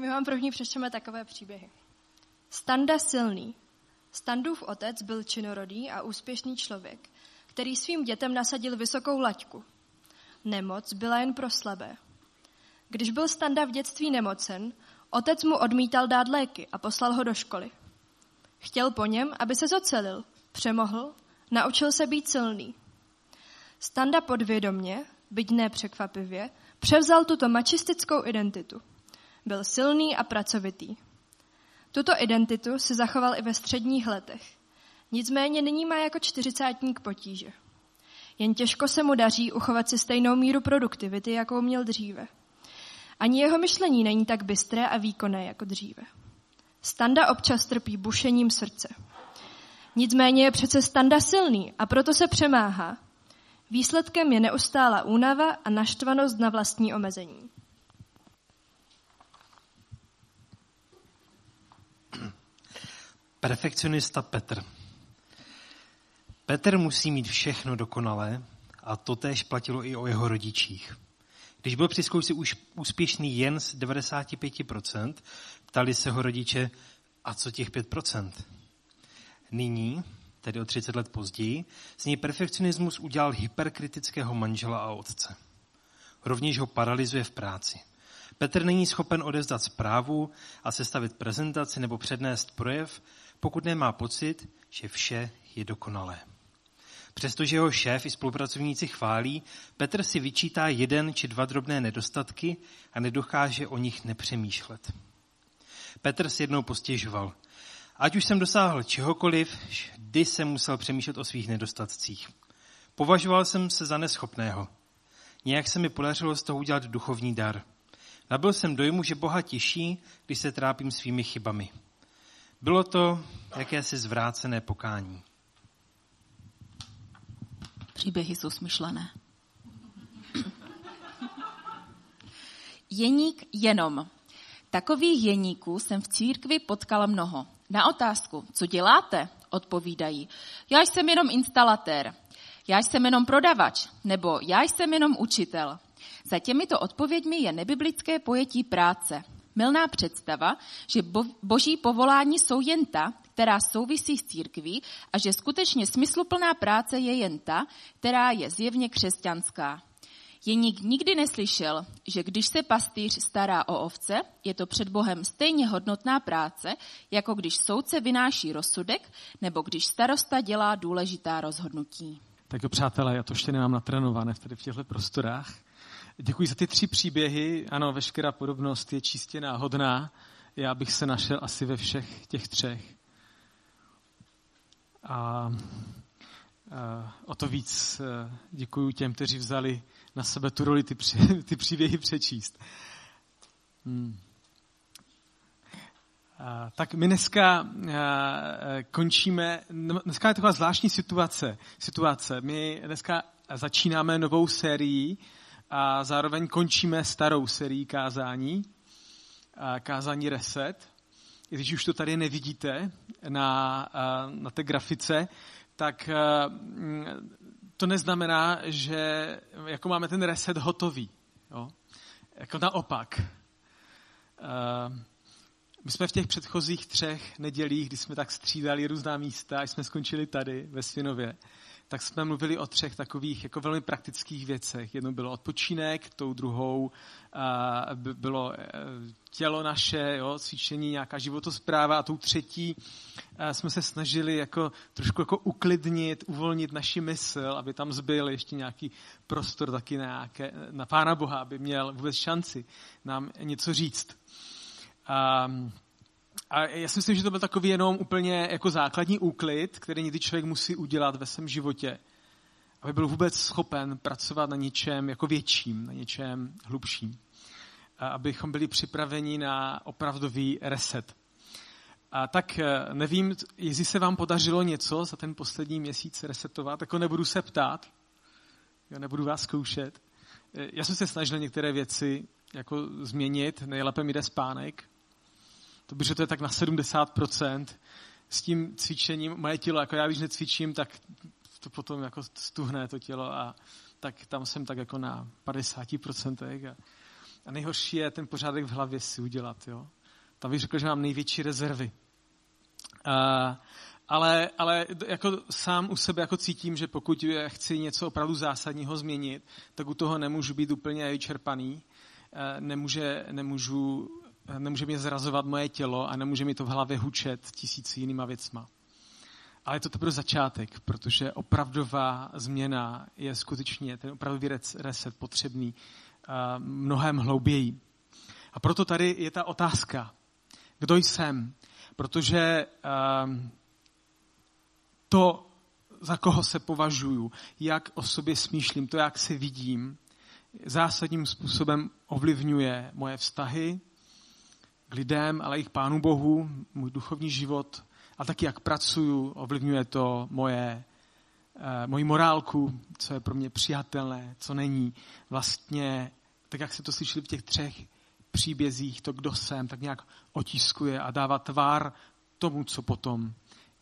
my vám první přečteme takové příběhy. Standa silný. Standův otec byl činorodý a úspěšný člověk, který svým dětem nasadil vysokou laťku. Nemoc byla jen pro slabé. Když byl Standa v dětství nemocen, otec mu odmítal dát léky a poslal ho do školy. Chtěl po něm, aby se zocelil, přemohl, naučil se být silný. Standa podvědomně, byť ne překvapivě, převzal tuto mačistickou identitu. Byl silný a pracovitý. Tuto identitu si zachoval i ve středních letech. Nicméně nyní má jako čtyřicátník potíže. Jen těžko se mu daří uchovat si stejnou míru produktivity, jakou měl dříve. Ani jeho myšlení není tak bystré a výkonné jako dříve. Standa občas trpí bušením srdce. Nicméně je přece Standa silný a proto se přemáhá. Výsledkem je neustála únava a naštvanost na vlastní omezení. Perfekcionista Petr. Petr musí mít všechno dokonalé a to též platilo i o jeho rodičích. Když byl při zkoušce už úspěšný jen z 95%, ptali se ho rodiče, a co těch 5%? Nyní, tedy o 30 let později, z něj perfekcionismus udělal hyperkritického manžela a otce. Rovněž ho paralizuje v práci. Petr není schopen odevzdat zprávu a sestavit prezentaci nebo přednést projev, pokud nemá pocit, že vše je dokonalé. Přestože jeho šéf i spolupracovníci chválí, Petr si vyčítá jeden či dva drobné nedostatky a nedokáže o nich nepřemýšlet. Petr si jednou postěžoval. Ať už jsem dosáhl čehokoliv, vždy jsem musel přemýšlet o svých nedostatcích. Považoval jsem se za neschopného. Nějak se mi podařilo z toho udělat duchovní dar. Nabil jsem dojmu, že Boha těší, když se trápím svými chybami. Bylo to jakési zvrácené pokání. Příběhy jsou smyšlené. Jeník jenom. Takových jeníků jsem v církvi potkala mnoho. Na otázku, co děláte, odpovídají. Já jsem jenom instalatér, já jsem jenom prodavač, nebo já jsem jenom učitel. Za těmito odpověďmi je nebiblické pojetí práce. Milná představa, že boží povolání jsou jen ta, která souvisí s církví a že skutečně smysluplná práce je jen ta, která je zjevně křesťanská. Jeník nikdy neslyšel, že když se pastýř stará o ovce, je to před Bohem stejně hodnotná práce, jako když soudce vynáší rozsudek, nebo když starosta dělá důležitá rozhodnutí. Tak jo, přátelé, já to ještě nemám natrénované tady v těchto prostorách. Děkuji za ty tři příběhy. Ano, veškerá podobnost je čistě náhodná. Já bych se našel asi ve všech těch třech. A, a o to víc e, děkuji těm, kteří vzali na sebe tu roli ty, při, ty příběhy přečíst. Hmm. Tak my dneska a, končíme, dneska je taková zvláštní situace. situace. My dneska začínáme novou sérii a zároveň končíme starou sérii kázání, kázání Reset. I když už to tady nevidíte na, na té grafice, tak to neznamená, že jako máme ten reset hotový. Jo? Jako naopak. My jsme v těch předchozích třech nedělích, kdy jsme tak střídali různá místa, až jsme skončili tady ve Svinově, tak jsme mluvili o třech takových jako velmi praktických věcech. Jednou bylo odpočinek, tou druhou a, bylo e, tělo naše, jo, cvičení, nějaká životospráva a tou třetí a, jsme se snažili jako trošku jako uklidnit, uvolnit naši mysl, aby tam zbyl ještě nějaký prostor taky na, nějaké, na Pána Boha, aby měl vůbec šanci nám něco říct. A, a já si myslím, že to byl takový jenom úplně jako základní úklid, který někdy člověk musí udělat ve svém životě, aby byl vůbec schopen pracovat na něčem jako větším, na něčem hlubším. A abychom byli připraveni na opravdový reset. A tak eh, nevím, jestli se vám podařilo něco za ten poslední měsíc resetovat, jako nebudu se ptát, já nebudu vás zkoušet. Eh, já jsem se snažil některé věci jako změnit, nejlépe mi jde spánek, to by, že to je tak na 70%. S tím cvičením, moje tělo, jako já když necvičím, tak to potom jako stuhne to tělo a tak tam jsem tak jako na 50%. A, A nejhorší je ten pořádek v hlavě si udělat. Jo? Tam bych řekl, že mám největší rezervy. Uh, ale, ale jako sám u sebe jako cítím, že pokud chci něco opravdu zásadního změnit, tak u toho nemůžu být úplně vyčerpaný. Nemůže, nemůžu, nemůže mě zrazovat moje tělo a nemůže mi to v hlavě hučet tisíci jinýma věcma. Ale je to teprve začátek, protože opravdová změna je skutečně ten opravdový reset potřebný mnohem hlouběji. A proto tady je ta otázka, kdo jsem? Protože to, za koho se považuju, jak o sobě smýšlím, to, jak se vidím, zásadním způsobem ovlivňuje moje vztahy k lidem, ale i k Pánu Bohu, můj duchovní život a taky jak pracuju, ovlivňuje to moje, eh, moji morálku, co je pro mě přijatelné, co není. Vlastně, tak jak se to slyšeli v těch třech příbězích, to, kdo jsem, tak nějak otiskuje a dává tvar tomu, co potom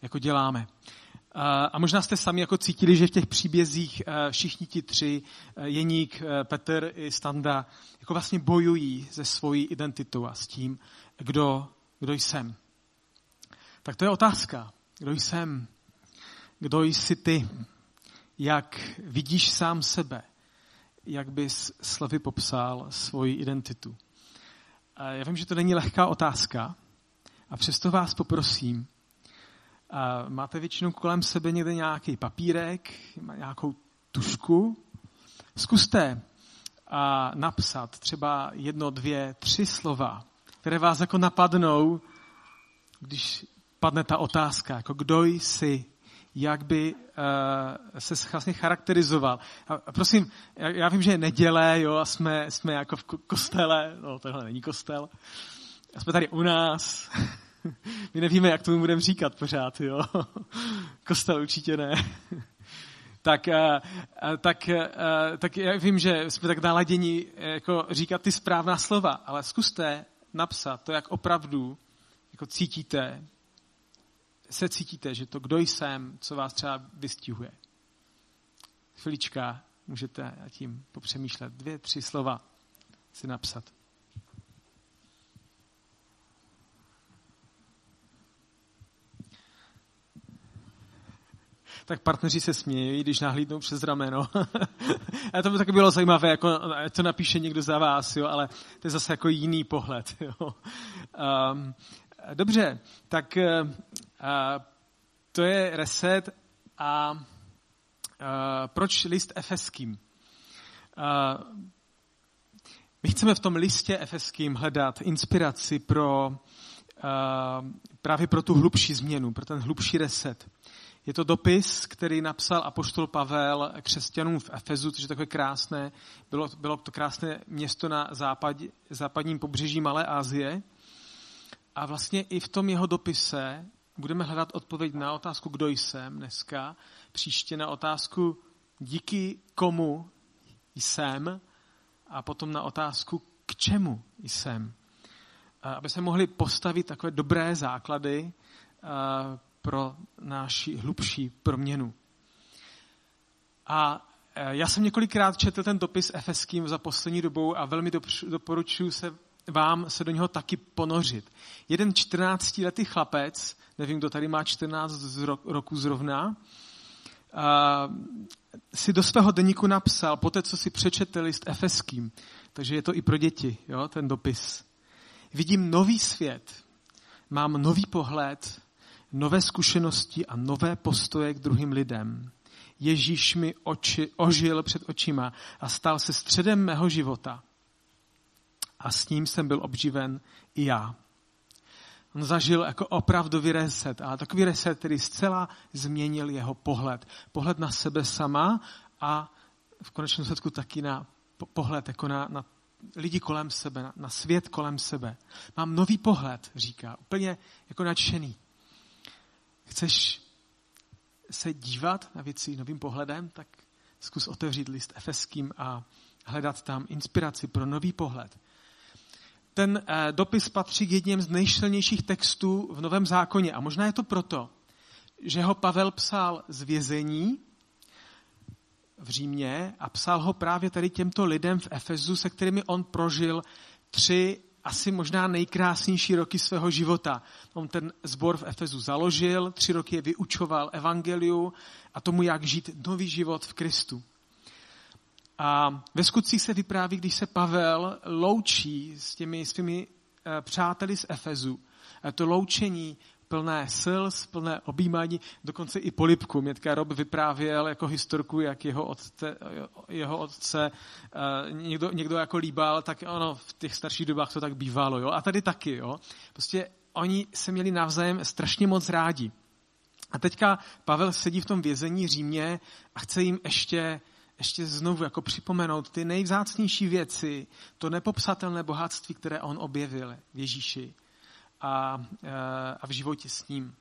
jako děláme. A možná jste sami jako cítili, že v těch příbězích eh, všichni ti tři, eh, Jeník, eh, Petr i Standa, jako vlastně bojují se svojí identitou a s tím, kdo, kdo jsem. Tak to je otázka. Kdo jsem? Kdo jsi ty? Jak vidíš sám sebe? Jak bys slovy popsal svoji identitu? Já vím, že to není lehká otázka a přesto vás poprosím, máte většinou kolem sebe někde nějaký papírek, nějakou tušku. Zkuste a napsat třeba jedno, dvě, tři slova, které vás jako napadnou, když padne ta otázka, jako kdo jsi, jak by uh, se vlastně charakterizoval. A prosím, já, já vím, že je neděle, jo, a jsme, jsme jako v kostele, no tohle není kostel, a jsme tady u nás, My nevíme, jak tomu budeme říkat pořád, jo. Kostel určitě ne. tak, eh, eh, tak, eh, tak já vím, že jsme tak naladěni jako říkat ty správná slova, ale zkuste napsat to, jak opravdu jako cítíte, se cítíte, že to, kdo jsem, co vás třeba vystihuje. Chvilička, můžete tím popřemýšlet. Dvě, tři slova si napsat. Tak partneři se smějí, když nahlídnou přes rameno. a to by taky bylo zajímavé, jako to napíše někdo za vás, jo, ale to je zase jako jiný pohled. Jo. Um, dobře, tak uh, to je reset a uh, proč list efeským? Uh, my chceme v tom listě efeským hledat inspiraci pro uh, právě pro tu hlubší změnu, pro ten hlubší reset. Je to dopis, který napsal apoštol Pavel křesťanům v Efezu, což je takové krásné, bylo, bylo to krásné město na západ, západním pobřeží Malé Asie. A vlastně i v tom jeho dopise budeme hledat odpověď na otázku, kdo jsem dneska, příště na otázku, díky komu jsem, a potom na otázku, k čemu jsem. Aby se mohli postavit takové dobré základy pro náši hlubší proměnu. A e, já jsem několikrát četl ten dopis efeským za poslední dobou a velmi doporučuji se vám se do něho taky ponořit. Jeden 14-letý chlapec, nevím, kdo tady má 14 roku zrovna, si do svého deníku napsal, po té, co si přečetl list efeským, takže je to i pro děti, jo, ten dopis. Vidím nový svět, mám nový pohled nové zkušenosti a nové postoje k druhým lidem. Ježíš mi oči, ožil před očima a stal se středem mého života. A s ním jsem byl obživen i já. On zažil jako opravdový reset, ale takový reset, který zcela změnil jeho pohled. Pohled na sebe sama a v konečném světku taky na pohled jako na, na lidi kolem sebe, na, na svět kolem sebe. Mám nový pohled, říká, úplně jako nadšený. Chceš se dívat na věci novým pohledem, tak zkus otevřít list efeským a hledat tam inspiraci pro nový pohled. Ten eh, dopis patří k jedním z nejsilnějších textů v Novém zákoně a možná je to proto, že ho Pavel psal z vězení v Římě a psal ho právě tady těmto lidem v Efezu, se kterými on prožil tři asi možná nejkrásnější roky svého života. On ten sbor v Efezu založil, tři roky je vyučoval evangeliu a tomu, jak žít nový život v Kristu. A ve skutcích se vypráví, když se Pavel loučí s těmi svými eh, přáteli z Efezu. A to loučení plné sil, plné objímání, dokonce i polipku. Mě Rob vyprávěl jako historku, jak jeho otce, jeho otce uh, někdo, někdo jako líbal, tak ono v těch starších dobách to tak bývalo. Jo? A tady taky. Jo? Prostě oni se měli navzájem strašně moc rádi. A teďka Pavel sedí v tom vězení Římě a chce jim ještě ještě znovu jako připomenout ty nejvzácnější věci, to nepopsatelné bohatství, které on objevil v Ježíši a, e, a v životě s ním.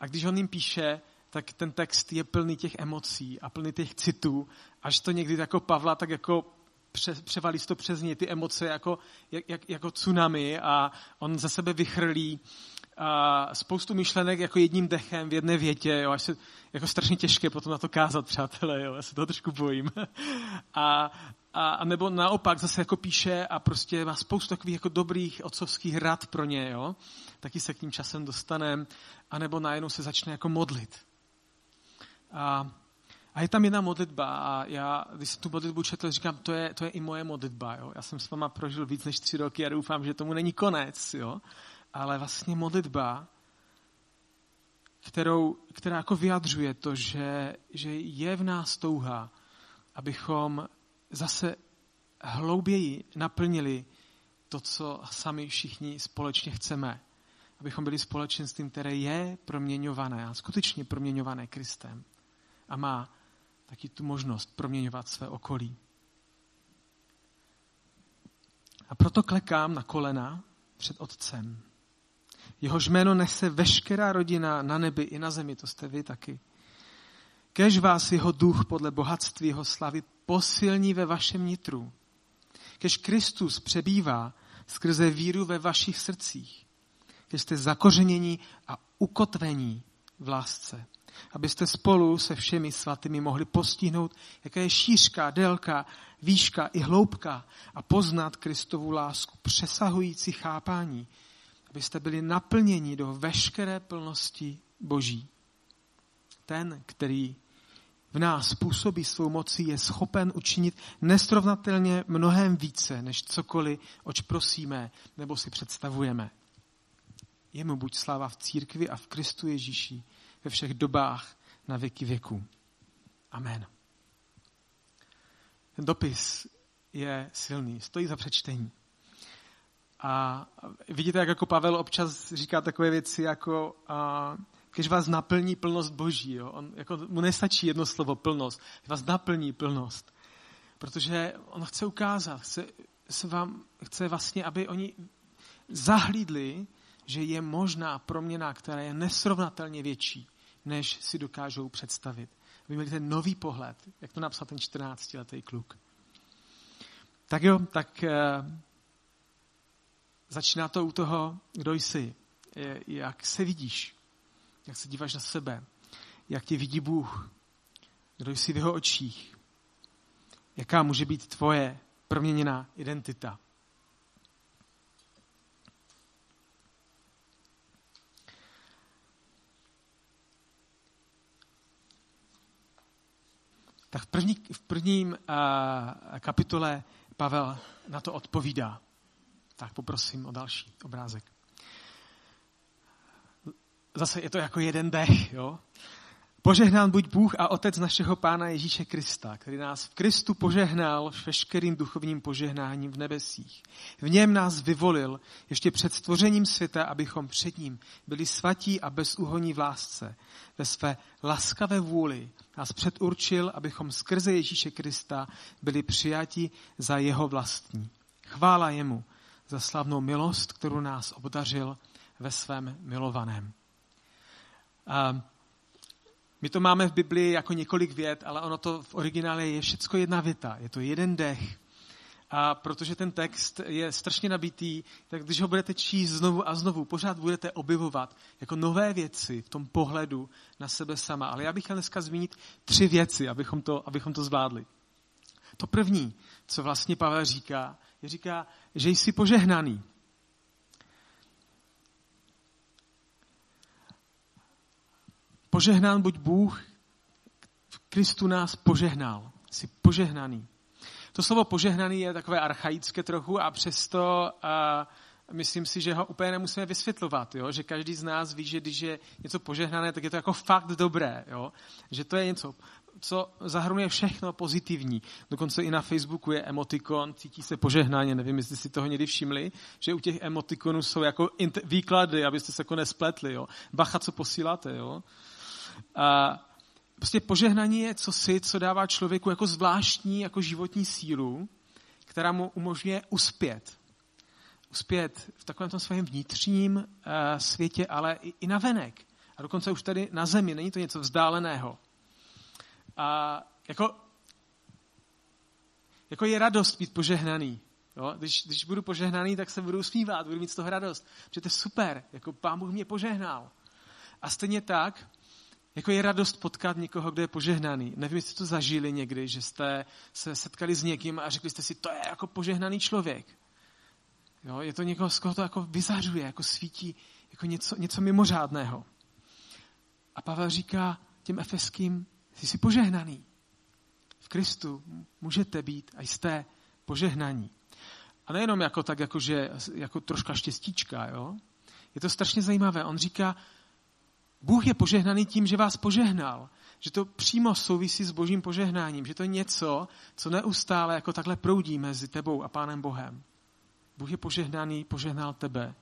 A když on jim píše, tak ten text je plný těch emocí a plný těch citů, až to někdy jako Pavla tak jako pře, převalí to přes ně, ty emoce jako, jak, jak, jako tsunami a on za sebe vychrlí a spoustu myšlenek jako jedním dechem v jedné větě, jo, až se, jako strašně těžké potom na to kázat, přátelé, jo, já se toho trošku bojím. A, a, a nebo naopak zase jako píše a prostě má spoustu takových jako dobrých otcovských rad pro ně, jo, taky se k ním časem dostaneme, a nebo najednou se začne jako modlit. A, a je tam jedna modlitba a já, když jsem tu modlitbu četl, říkám, to je, to je i moje modlitba, jo. Já jsem s váma prožil víc než tři roky a doufám, že tomu není konec, jo ale vlastně modlitba, kterou, která jako vyjadřuje to, že, že je v nás touha, abychom zase hlouběji naplnili to, co sami všichni společně chceme. Abychom byli společenstvím, které je proměňované a skutečně proměňované Kristem a má taky tu možnost proměňovat své okolí. A proto klekám na kolena před Otcem Jehož jméno nese veškerá rodina na nebi i na zemi, to jste vy taky. Kež vás jeho duch podle bohatství jeho slavy posilní ve vašem nitru. Kež Kristus přebývá skrze víru ve vašich srdcích. Kež jste zakořenění a ukotvení v lásce. Abyste spolu se všemi svatými mohli postihnout, jaká je šířka, délka, výška i hloubka a poznat Kristovu lásku, přesahující chápání, abyste byli naplněni do veškeré plnosti Boží. Ten, který v nás působí svou mocí, je schopen učinit nestrovnatelně mnohem více, než cokoliv, oč prosíme nebo si představujeme. Jemu buď sláva v církvi a v Kristu Ježíši ve všech dobách na věky věku. Amen. Ten dopis je silný, stojí za přečtení. A vidíte, jak jako Pavel občas říká takové věci, jako a, když vás naplní plnost Boží. Jo? On, jako, mu nestačí jedno slovo plnost, vás naplní plnost. Protože on chce ukázat, chce, se vám, chce vlastně, aby oni zahlídli, že je možná proměna, která je nesrovnatelně větší, než si dokážou představit. Aby měli ten nový pohled, jak to napsal ten 14-letý kluk. Tak jo, tak eh, Začíná to u toho, kdo jsi, jak se vidíš, jak se díváš na sebe, jak tě vidí Bůh, kdo jsi v jeho očích, jaká může být tvoje proměněná identita. Tak v, první, v prvním uh, kapitole Pavel na to odpovídá. Tak poprosím o další obrázek. Zase je to jako jeden dech, jo? Požehnán buď Bůh a Otec našeho Pána Ježíše Krista, který nás v Kristu požehnal veškerým duchovním požehnáním v nebesích. V něm nás vyvolil ještě před stvořením světa, abychom před ním byli svatí a bezúhoní v lásce. Ve své laskavé vůli nás předurčil, abychom skrze Ježíše Krista byli přijati za jeho vlastní. Chvála jemu, za slavnou milost, kterou nás obdařil ve svém milovaném. A my to máme v Biblii jako několik vět, ale ono to v originále je všecko jedna věta. Je to jeden dech. A protože ten text je strašně nabitý, tak když ho budete číst znovu a znovu, pořád budete objevovat jako nové věci v tom pohledu na sebe sama. Ale já bych chtěl dneska zmínit tři věci, abychom to, abychom to zvládli. To první, co vlastně Pavel říká, je říká, že jsi požehnaný. Požehnán buď Bůh, v Kristu nás požehnal. Jsi požehnaný. To slovo požehnaný je takové archaické trochu a přesto a myslím si, že ho úplně nemusíme vysvětlovat, jo? že každý z nás ví, že když je něco požehnané, tak je to jako fakt dobré, jo? že to je něco, co zahrnuje všechno pozitivní. Dokonce i na Facebooku je emotikon, cítí se požehnáně, nevím, jestli si toho někdy všimli, že u těch emotikonů jsou jako výklady, abyste se jako nespletli. Jo? Bacha, co posíláte. Jo? A Prostě požehnání je cosi, co dává člověku jako zvláštní, jako životní sílu, která mu umožňuje uspět. Uspět v takovém tom svém vnitřním uh, světě, ale i, i na venek. A dokonce už tady na zemi. Není to něco vzdáleného. A jako, jako je radost být požehnaný. Jo? Když, když budu požehnaný, tak se budu usmívat, budu mít z toho radost. Protože to je super. Jako pán Bůh mě požehnal. A stejně tak, jako je radost potkat někoho, kdo je požehnaný. Nevím, jestli to zažili někdy, že jste se setkali s někým a řekli jste si, to je jako požehnaný člověk. Jo, je to někoho, z koho to jako vyzařuje, jako svítí, jako něco, něco mimořádného. A Pavel říká těm efeským, jsi si požehnaný. V Kristu můžete být a jste požehnaní. A nejenom jako tak, jako, že, jako troška štěstíčka, jo? Je to strašně zajímavé. On říká, Bůh je požehnaný tím, že vás požehnal. Že to přímo souvisí s božím požehnáním. Že to je něco, co neustále jako takhle proudí mezi tebou a Pánem Bohem. Bůh je požehnaný, požehnal tebe.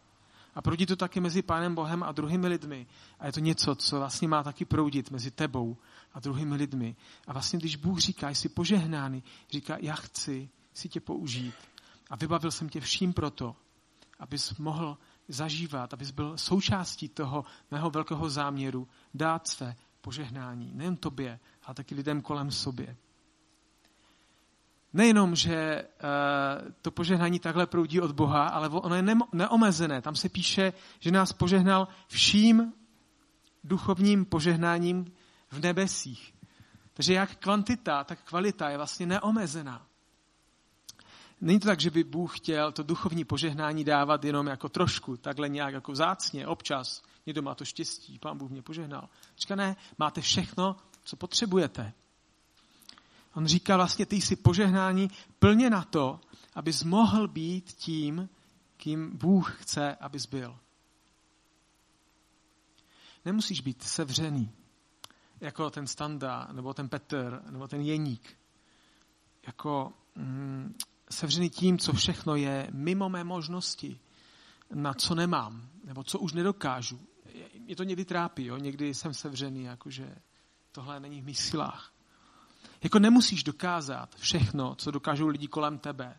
A proudí to taky mezi Pánem Bohem a druhými lidmi. A je to něco, co vlastně má taky proudit mezi tebou a druhými lidmi. A vlastně, když Bůh říká, jsi požehnáný, říká, já chci si tě použít. A vybavil jsem tě vším proto, abys mohl zažívat, abys byl součástí toho mého velkého záměru dát své požehnání. Nejen tobě, ale taky lidem kolem sobě. Nejenom, že uh, to požehnání takhle proudí od Boha, ale ono je neomezené. Tam se píše, že nás požehnal vším duchovním požehnáním v nebesích. Takže jak kvantita, tak kvalita je vlastně neomezená. Není to tak, že by Bůh chtěl to duchovní požehnání dávat jenom jako trošku, takhle nějak jako vzácně, občas. Někdo má to štěstí, pán Bůh mě požehnal. Říká, ne, máte všechno, co potřebujete. On říká vlastně, ty jsi požehnání plně na to, abys mohl být tím, kým Bůh chce, abys byl. Nemusíš být sevřený, jako ten Standa, nebo ten Petr, nebo ten Jeník. Jako mm, sevřený tím, co všechno je mimo mé možnosti, na co nemám, nebo co už nedokážu. Mě to někdy trápí, jo? někdy jsem sevřený, jakože tohle není v mých silách. Jako nemusíš dokázat všechno, co dokážou lidi kolem tebe.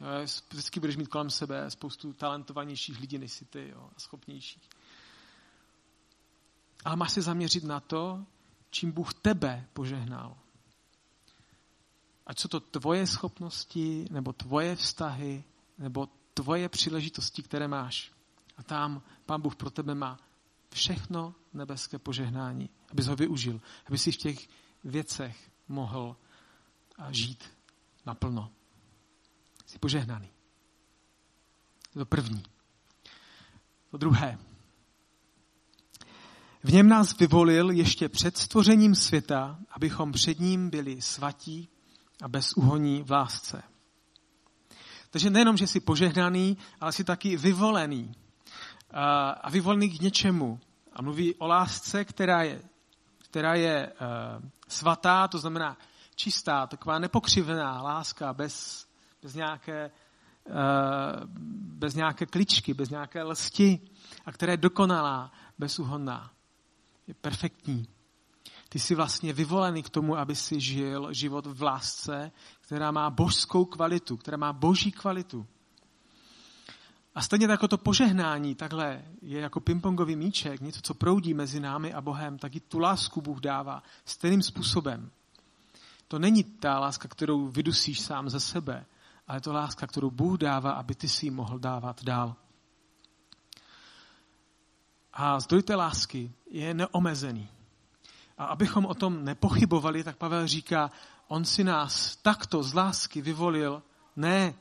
Jo? Vždycky budeš mít kolem sebe spoustu talentovanějších lidí než si ty jo? a schopnějších. Ale máš se zaměřit na to, čím Bůh tebe požehnal. Ať jsou to tvoje schopnosti, nebo tvoje vztahy, nebo tvoje příležitosti, které máš. A tam Pán Bůh pro tebe má všechno nebeské požehnání, abys ho využil, aby si v těch věcech mohl žít naplno. Jsi požehnaný. To první. To druhé. V něm nás vyvolil ještě před stvořením světa, abychom před ním byli svatí a bez uhoní v lásce. Takže nejenom, že jsi požehnaný, ale jsi taky vyvolený. A vyvolený k něčemu. A mluví o lásce, která je, která je uh, svatá, to znamená čistá, taková nepokřivená láska, bez, bez, nějaké, uh, bez nějaké kličky, bez nějaké lsti, a která je dokonalá, bezúhonná. Je perfektní. Ty jsi vlastně vyvolený k tomu, aby si žil život v lásce, která má božskou kvalitu, která má boží kvalitu. A stejně jako to požehnání takhle je jako pingpongový míček, něco, co proudí mezi námi a Bohem, tak i tu lásku Bůh dává stejným způsobem. To není ta láska, kterou vydusíš sám ze sebe, ale to láska, kterou Bůh dává, aby ty si ji mohl dávat dál. A zdroj té lásky je neomezený. A abychom o tom nepochybovali, tak Pavel říká, on si nás takto z lásky vyvolil, ne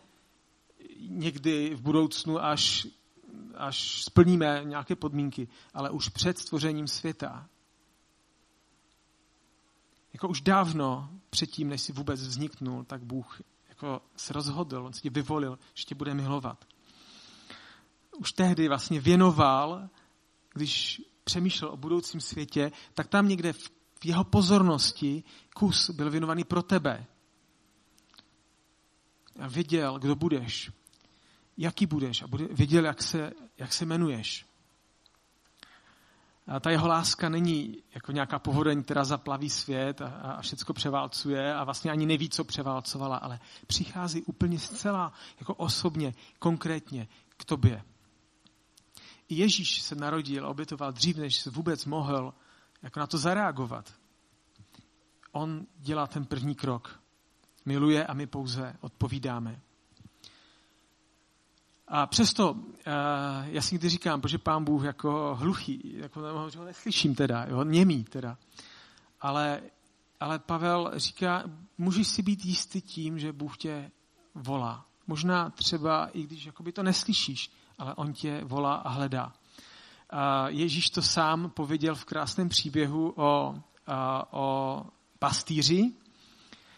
někdy v budoucnu, až, až splníme nějaké podmínky, ale už před stvořením světa. Jako už dávno předtím, než si vůbec vzniknul, tak Bůh jako se rozhodl, on si tě vyvolil, že tě bude milovat. Už tehdy vlastně věnoval, když přemýšlel o budoucím světě, tak tam někde v jeho pozornosti kus byl věnovaný pro tebe. A věděl, kdo budeš, jaký budeš a věděl, jak se, jak se jmenuješ. A ta jeho láska není jako nějaká povodeň, která zaplaví svět a, a všecko převálcuje a vlastně ani neví, co převálcovala, ale přichází úplně zcela jako osobně, konkrétně k tobě. Ježíš se narodil, obětoval dřív, než se vůbec mohl jako na to zareagovat. On dělá ten první krok. Miluje a my pouze odpovídáme. A přesto, eh, já si někdy říkám, protože pán Bůh jako hluchý, jako ho neslyším teda, jo, němý teda. Ale, ale Pavel říká, můžeš si být jistý tím, že Bůh tě volá. Možná třeba, i když jakoby to neslyšíš, ale on tě volá a hledá. Ježíš to sám pověděl v krásném příběhu o, o pastýři,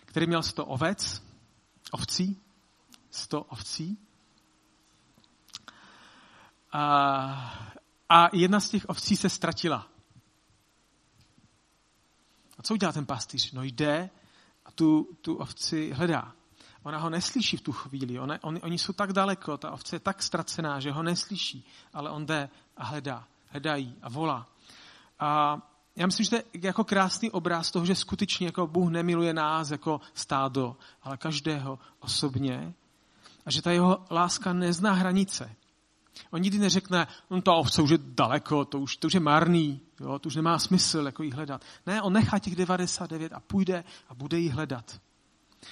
který měl sto ovec, ovcí, sto ovcí a, a jedna z těch ovcí se ztratila. A co udělá ten pastýř? No jde a tu, tu ovci hledá. Ona ho neslyší v tu chvíli. Ona, on, oni jsou tak daleko, ta ovce je tak ztracená, že ho neslyší, ale on jde a hledá. Hledají a volá. A já myslím, že to je jako krásný obraz toho, že skutečně jako Bůh nemiluje nás jako stádo, ale každého osobně. A že ta jeho láska nezná hranice. On nikdy neřekne, no ta ovce už je daleko, to už, to už je marný, jo, to už nemá smysl jako jí hledat. Ne, on nechá těch 99 a půjde a bude jí hledat.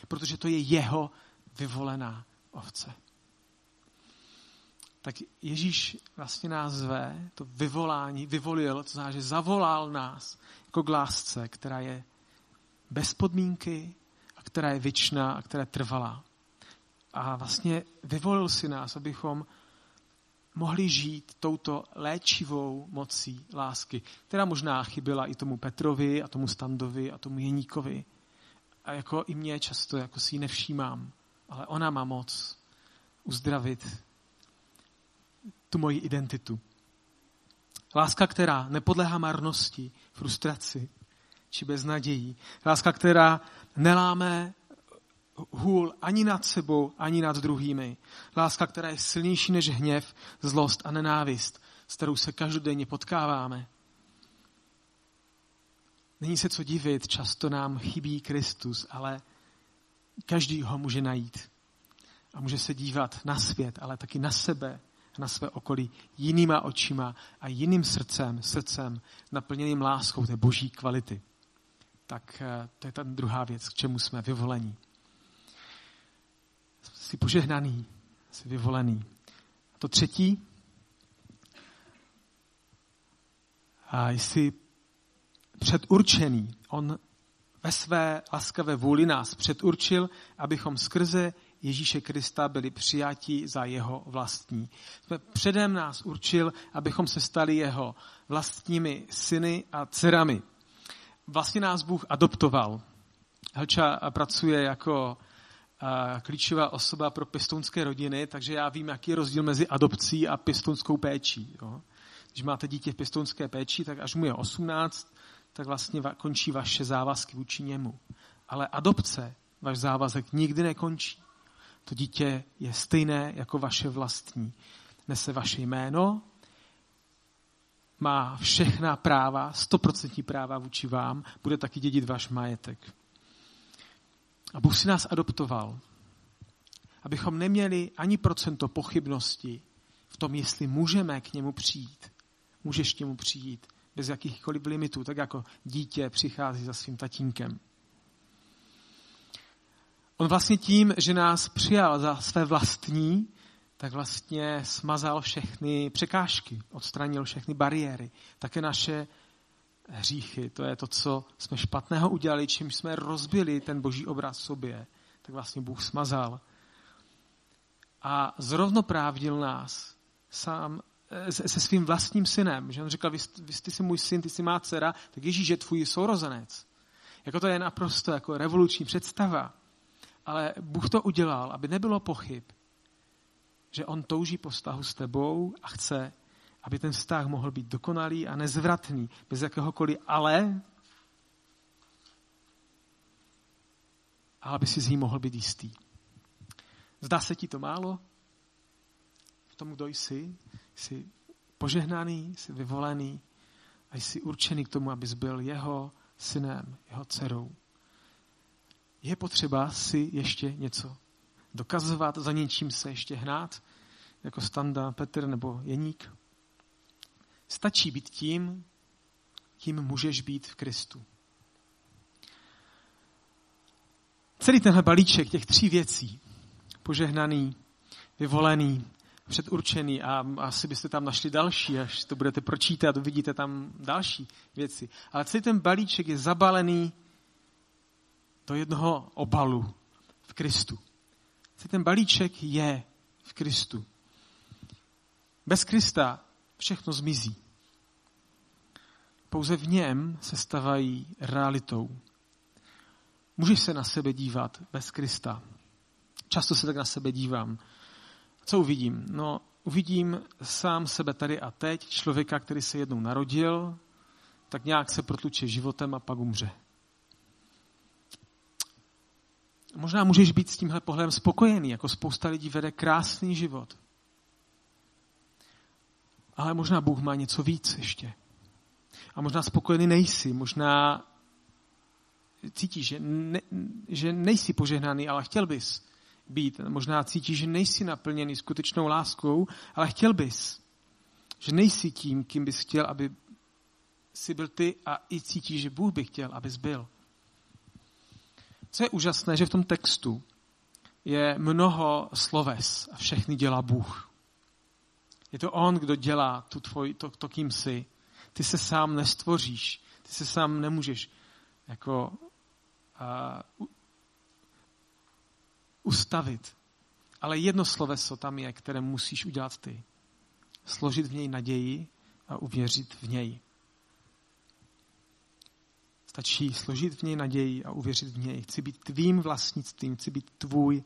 Protože to je jeho vyvolená ovce. Tak Ježíš vlastně nás zve, to vyvolání, vyvolil, to znamená, že zavolal nás jako k lásce, která je bez podmínky a která je věčná a která je trvalá. A vlastně vyvolil si nás, abychom mohli žít touto léčivou mocí lásky, která možná chyběla i tomu Petrovi a tomu Standovi a tomu Jeníkovi. A jako i mě často jako si ji nevšímám, ale ona má moc uzdravit tu moji identitu. Láska, která nepodléhá marnosti, frustraci či beznadějí. Láska, která neláme hůl ani nad sebou, ani nad druhými. Láska, která je silnější než hněv, zlost a nenávist, s kterou se každodenně potkáváme. Není se co divit, často nám chybí Kristus, ale každý ho může najít. A může se dívat na svět, ale taky na sebe, na své okolí jinýma očima a jiným srdcem, srdcem naplněným láskou té boží kvality. Tak eh, to je ta druhá věc, k čemu jsme vyvolení. Jsi požehnaný, jsi vyvolený. A to třetí, a jsi předurčený. On ve své laskavé vůli nás předurčil, abychom skrze Ježíše Krista byli přijati za jeho vlastní. Předem nás určil, abychom se stali jeho vlastními syny a dcerami. Vlastně nás Bůh adoptoval. Helča pracuje jako klíčová osoba pro pěstounské rodiny, takže já vím, jaký je rozdíl mezi adopcí a pěstounskou péčí. Když máte dítě v pěstounské péči, tak až mu je 18, tak vlastně končí vaše závazky vůči němu. Ale adopce, váš závazek nikdy nekončí. To dítě je stejné jako vaše vlastní. Nese vaše jméno, má všechna práva, stoprocentní práva vůči vám, bude taky dědit váš majetek. A Bůh si nás adoptoval, abychom neměli ani procento pochybnosti v tom, jestli můžeme k němu přijít. Můžeš k němu přijít bez jakýchkoliv limitů, tak jako dítě přichází za svým tatínkem. On vlastně tím, že nás přijal za své vlastní, tak vlastně smazal všechny překážky, odstranil všechny bariéry, také naše hříchy. To je to, co jsme špatného udělali, čím jsme rozbili ten boží obraz sobě, tak vlastně Bůh smazal. A zrovnoprávnil nás sám eh, se svým vlastním synem. Že on říkal, vy, vy jsi můj syn, ty jsi má dcera, tak Ježíš je tvůj sourozenec. Jako to je naprosto jako revoluční představa. Ale Bůh to udělal, aby nebylo pochyb, že on touží po vztahu s tebou a chce, aby ten vztah mohl být dokonalý a nezvratný, bez jakéhokoliv ale, a aby si z ní mohl být jistý. Zdá se ti to málo? V tom, kdo jsi? Jsi požehnaný, jsi vyvolený a jsi určený k tomu, abys byl jeho synem, jeho dcerou. Je potřeba si ještě něco dokazovat, za něčím se ještě hnát, jako Standa, Petr nebo Jeník. Stačí být tím, kým můžeš být v Kristu. Celý tenhle balíček těch tří věcí, požehnaný, vyvolený, předurčený a asi byste tam našli další, až to budete pročítat, uvidíte tam další věci. Ale celý ten balíček je zabalený do jednoho obalu v Kristu. Celý ten balíček je v Kristu. Bez Krista všechno zmizí. Pouze v něm se stavají realitou. Můžeš se na sebe dívat bez Krista. Často se tak na sebe dívám. Co uvidím? No, uvidím sám sebe tady a teď, člověka, který se jednou narodil, tak nějak se protluče životem a pak umře. Možná můžeš být s tímhle pohledem spokojený, jako spousta lidí vede krásný život. Ale možná Bůh má něco víc ještě. A možná spokojený nejsi, možná cítíš, že, ne, že nejsi požehnaný, ale chtěl bys být. Možná cítíš, že nejsi naplněný skutečnou láskou, ale chtěl bys. Že nejsi tím, kým bys chtěl, aby si byl ty a i cítíš, že Bůh by chtěl, abys byl. Co je úžasné, že v tom textu je mnoho sloves a všechny dělá Bůh. Je to On, kdo dělá tu tvoj, to, to, kým jsi. Ty se sám nestvoříš. Ty se sám nemůžeš jako uh, ustavit. Ale jedno sloveso tam je, které musíš udělat ty. Složit v něj naději a uvěřit v něj. Stačí složit v něj naději a uvěřit v něj. Chci být tvým vlastnictvím, chci být tvůj.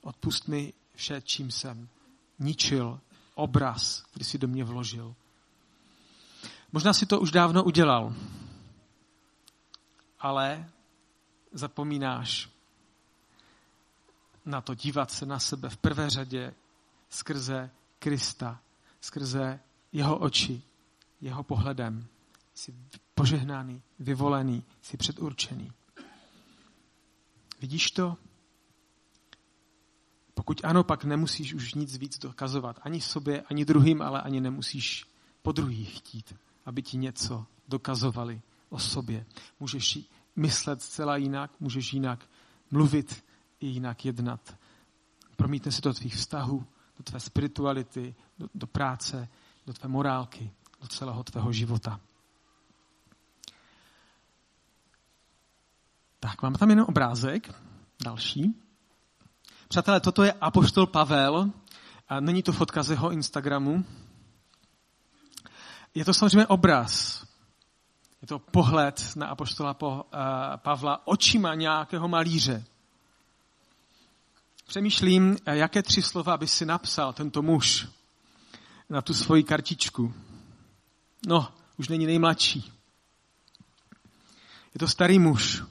Odpust mi vše, čím jsem ničil obraz, který si do mě vložil. Možná si to už dávno udělal, ale zapomínáš na to dívat se na sebe v prvé řadě skrze Krista, skrze jeho oči, jeho pohledem. Jsi požehnaný, vyvolený, jsi předurčený. Vidíš to? Pokud ano, pak nemusíš už nic víc dokazovat. Ani sobě, ani druhým, ale ani nemusíš po druhých chtít, aby ti něco dokazovali o sobě. Můžeš myslet zcela jinak, můžeš jinak mluvit i jinak jednat. Promítne se do tvých vztahů, do tvé spirituality, do, do práce, do tvé morálky, do celého tvého života. Tak, máme tam jenom obrázek. Další. Přátelé, toto je Apoštol Pavel. A není to fotka z jeho Instagramu. Je to samozřejmě obraz. Je to pohled na Apoštola eh, Pavla očima nějakého malíře. Přemýšlím, eh, jaké tři slova by si napsal tento muž na tu svoji kartičku. No, už není nejmladší. Je to starý muž.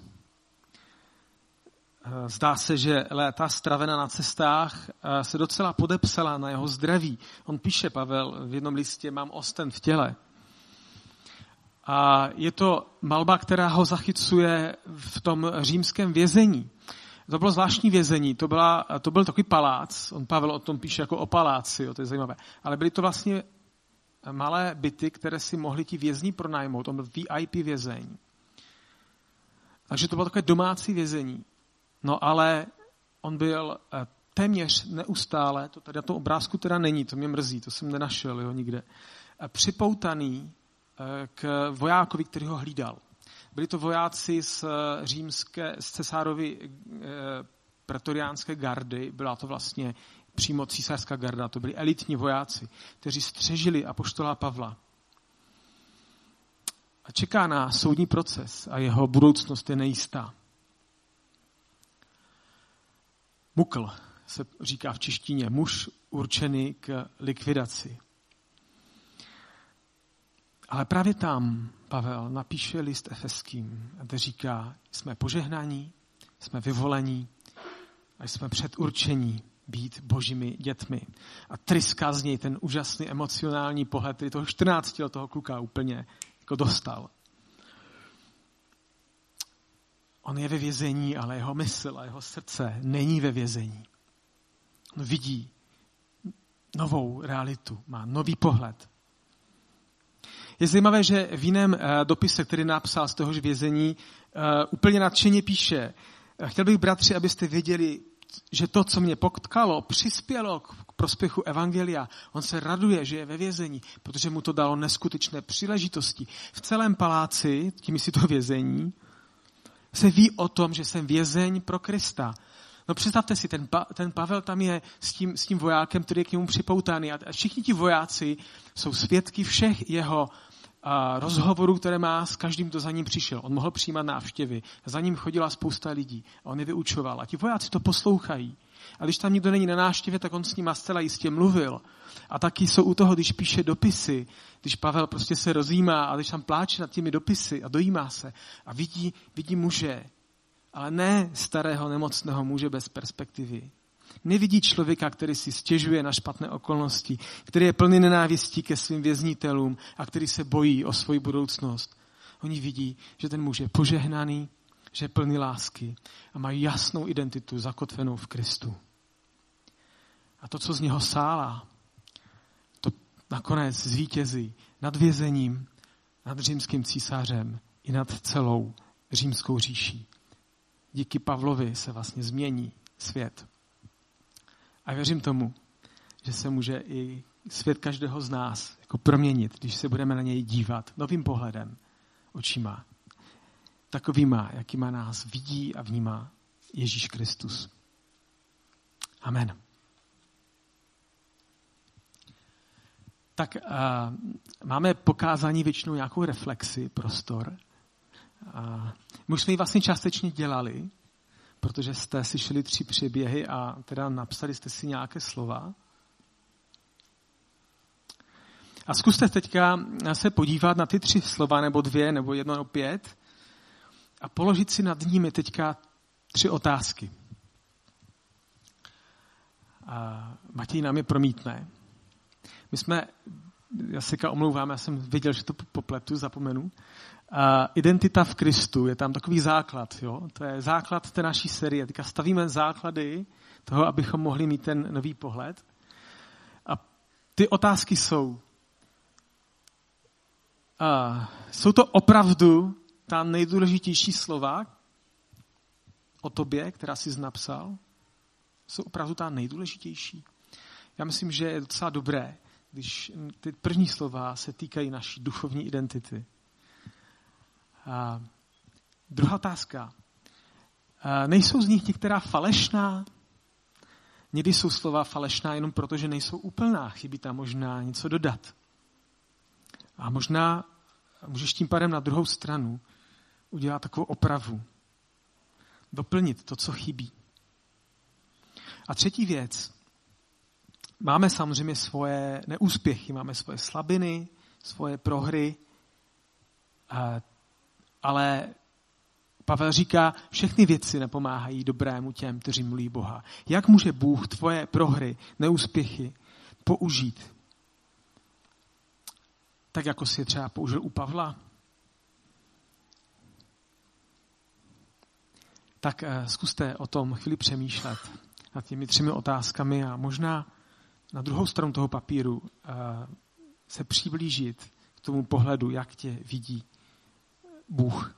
Eh, zdá se, že léta stravena na cestách eh, se docela podepsala na jeho zdraví. On píše, Pavel, v jednom listě, mám osten v těle. A je to malba, která ho zachycuje v tom římském vězení. To bylo zvláštní vězení, to, byla, to byl takový palác, on Pavel o tom píše jako o paláci, jo, to je zajímavé, ale byly to vlastně malé byty, které si mohli ti vězni pronajmout, to byl VIP vězení. Takže to bylo takové domácí vězení. No ale on byl eh, téměř neustále, to tady na tom obrázku teda není, to mě mrzí, to jsem nenašel jo, nikde, eh, připoutaný eh, k vojákovi, který ho hlídal. Byli to vojáci z římské, z cesárovy pretoriánské gardy, byla to vlastně přímo císařská garda, to byli elitní vojáci, kteří střežili apoštola Pavla. A čeká na soudní proces a jeho budoucnost je nejistá. Mukl se říká v češtině, muž určený k likvidaci. Ale právě tam Pavel napíše list efeským, kde říká, jsme požehnaní, jsme vyvolení a jsme předurčení být božími dětmi. A tryská z něj ten úžasný emocionální pohled, který toho 14 toho kluka úplně jako dostal. On je ve vězení, ale jeho mysl a jeho srdce není ve vězení. On vidí novou realitu, má nový pohled. Je zajímavé, že v jiném eh, dopise, který napsal z tohož vězení, eh, úplně nadšeně píše, chtěl bych, bratři, abyste věděli, že to, co mě potkalo, přispělo k prospěchu Evangelia. On se raduje, že je ve vězení, protože mu to dalo neskutečné příležitosti. V celém paláci, tím si to vězení, se ví o tom, že jsem vězeň pro Krista. No představte si, ten, pa, ten Pavel tam je s tím, s tím vojákem, který je k němu připoutaný a všichni ti vojáci jsou svědky všech jeho rozhovorů, které má s každým, kdo za ním přišel. On mohl přijímat návštěvy. Za ním chodila spousta lidí a on je vyučoval. A ti vojáci to poslouchají. A když tam nikdo není na návštěvě, tak on s nima zcela jistě mluvil. A taky jsou u toho, když píše dopisy, když Pavel prostě se rozjímá a když tam pláče nad těmi dopisy a dojímá se a vidí, vidí muže, ale ne starého nemocného muže bez perspektivy. Nevidí člověka, který si stěžuje na špatné okolnosti, který je plný nenávistí ke svým věznitelům a který se bojí o svoji budoucnost. Oni vidí, že ten muž je požehnaný, že je plný lásky a mají jasnou identitu zakotvenou v Kristu. A to, co z něho sálá, to nakonec zvítězí nad vězením, nad římským císařem i nad celou římskou říší. Díky Pavlovi se vlastně změní svět. A věřím tomu, že se může i svět každého z nás jako proměnit, když se budeme na něj dívat novým pohledem, očima, takovýma, jakýma nás vidí a vnímá Ježíš Kristus. Amen. Tak uh, máme pokázání většinou nějakou reflexi, prostor. Uh, my už jsme ji vlastně částečně dělali, protože jste slyšeli tři příběhy a teda napsali jste si nějaké slova. A zkuste teďka se podívat na ty tři slova, nebo dvě, nebo jedno, nebo pět, a položit si nad nimi teďka tři otázky. A Matěj nám je promítne. My jsme, já se omlouvám, já jsem viděl, že to popletu, zapomenu. Identita v Kristu je tam takový základ. Jo? To je základ té naší série. Teďka stavíme základy toho, abychom mohli mít ten nový pohled. A ty otázky jsou, a jsou to opravdu ta nejdůležitější slova o tobě, která jsi napsal? Jsou opravdu ta nejdůležitější? Já myslím, že je docela dobré, když ty první slova se týkají naší duchovní identity. A druhá otázka. A nejsou z nich některá falešná? Někdy jsou slova falešná jenom proto, že nejsou úplná. Chybí tam možná něco dodat. A možná můžeš tím pádem na druhou stranu udělat takovou opravu. Doplnit to, co chybí. A třetí věc. Máme samozřejmě svoje neúspěchy, máme svoje slabiny, svoje prohry, ale Pavel říká, všechny věci nepomáhají dobrému těm, kteří mluví Boha. Jak může Bůh tvoje prohry, neúspěchy použít? Tak, jako si je třeba použil u Pavla? Tak eh, zkuste o tom chvíli přemýšlet nad těmi třemi otázkami a možná na druhou stranu toho papíru eh, se přiblížit k tomu pohledu, jak tě vidí Bůh.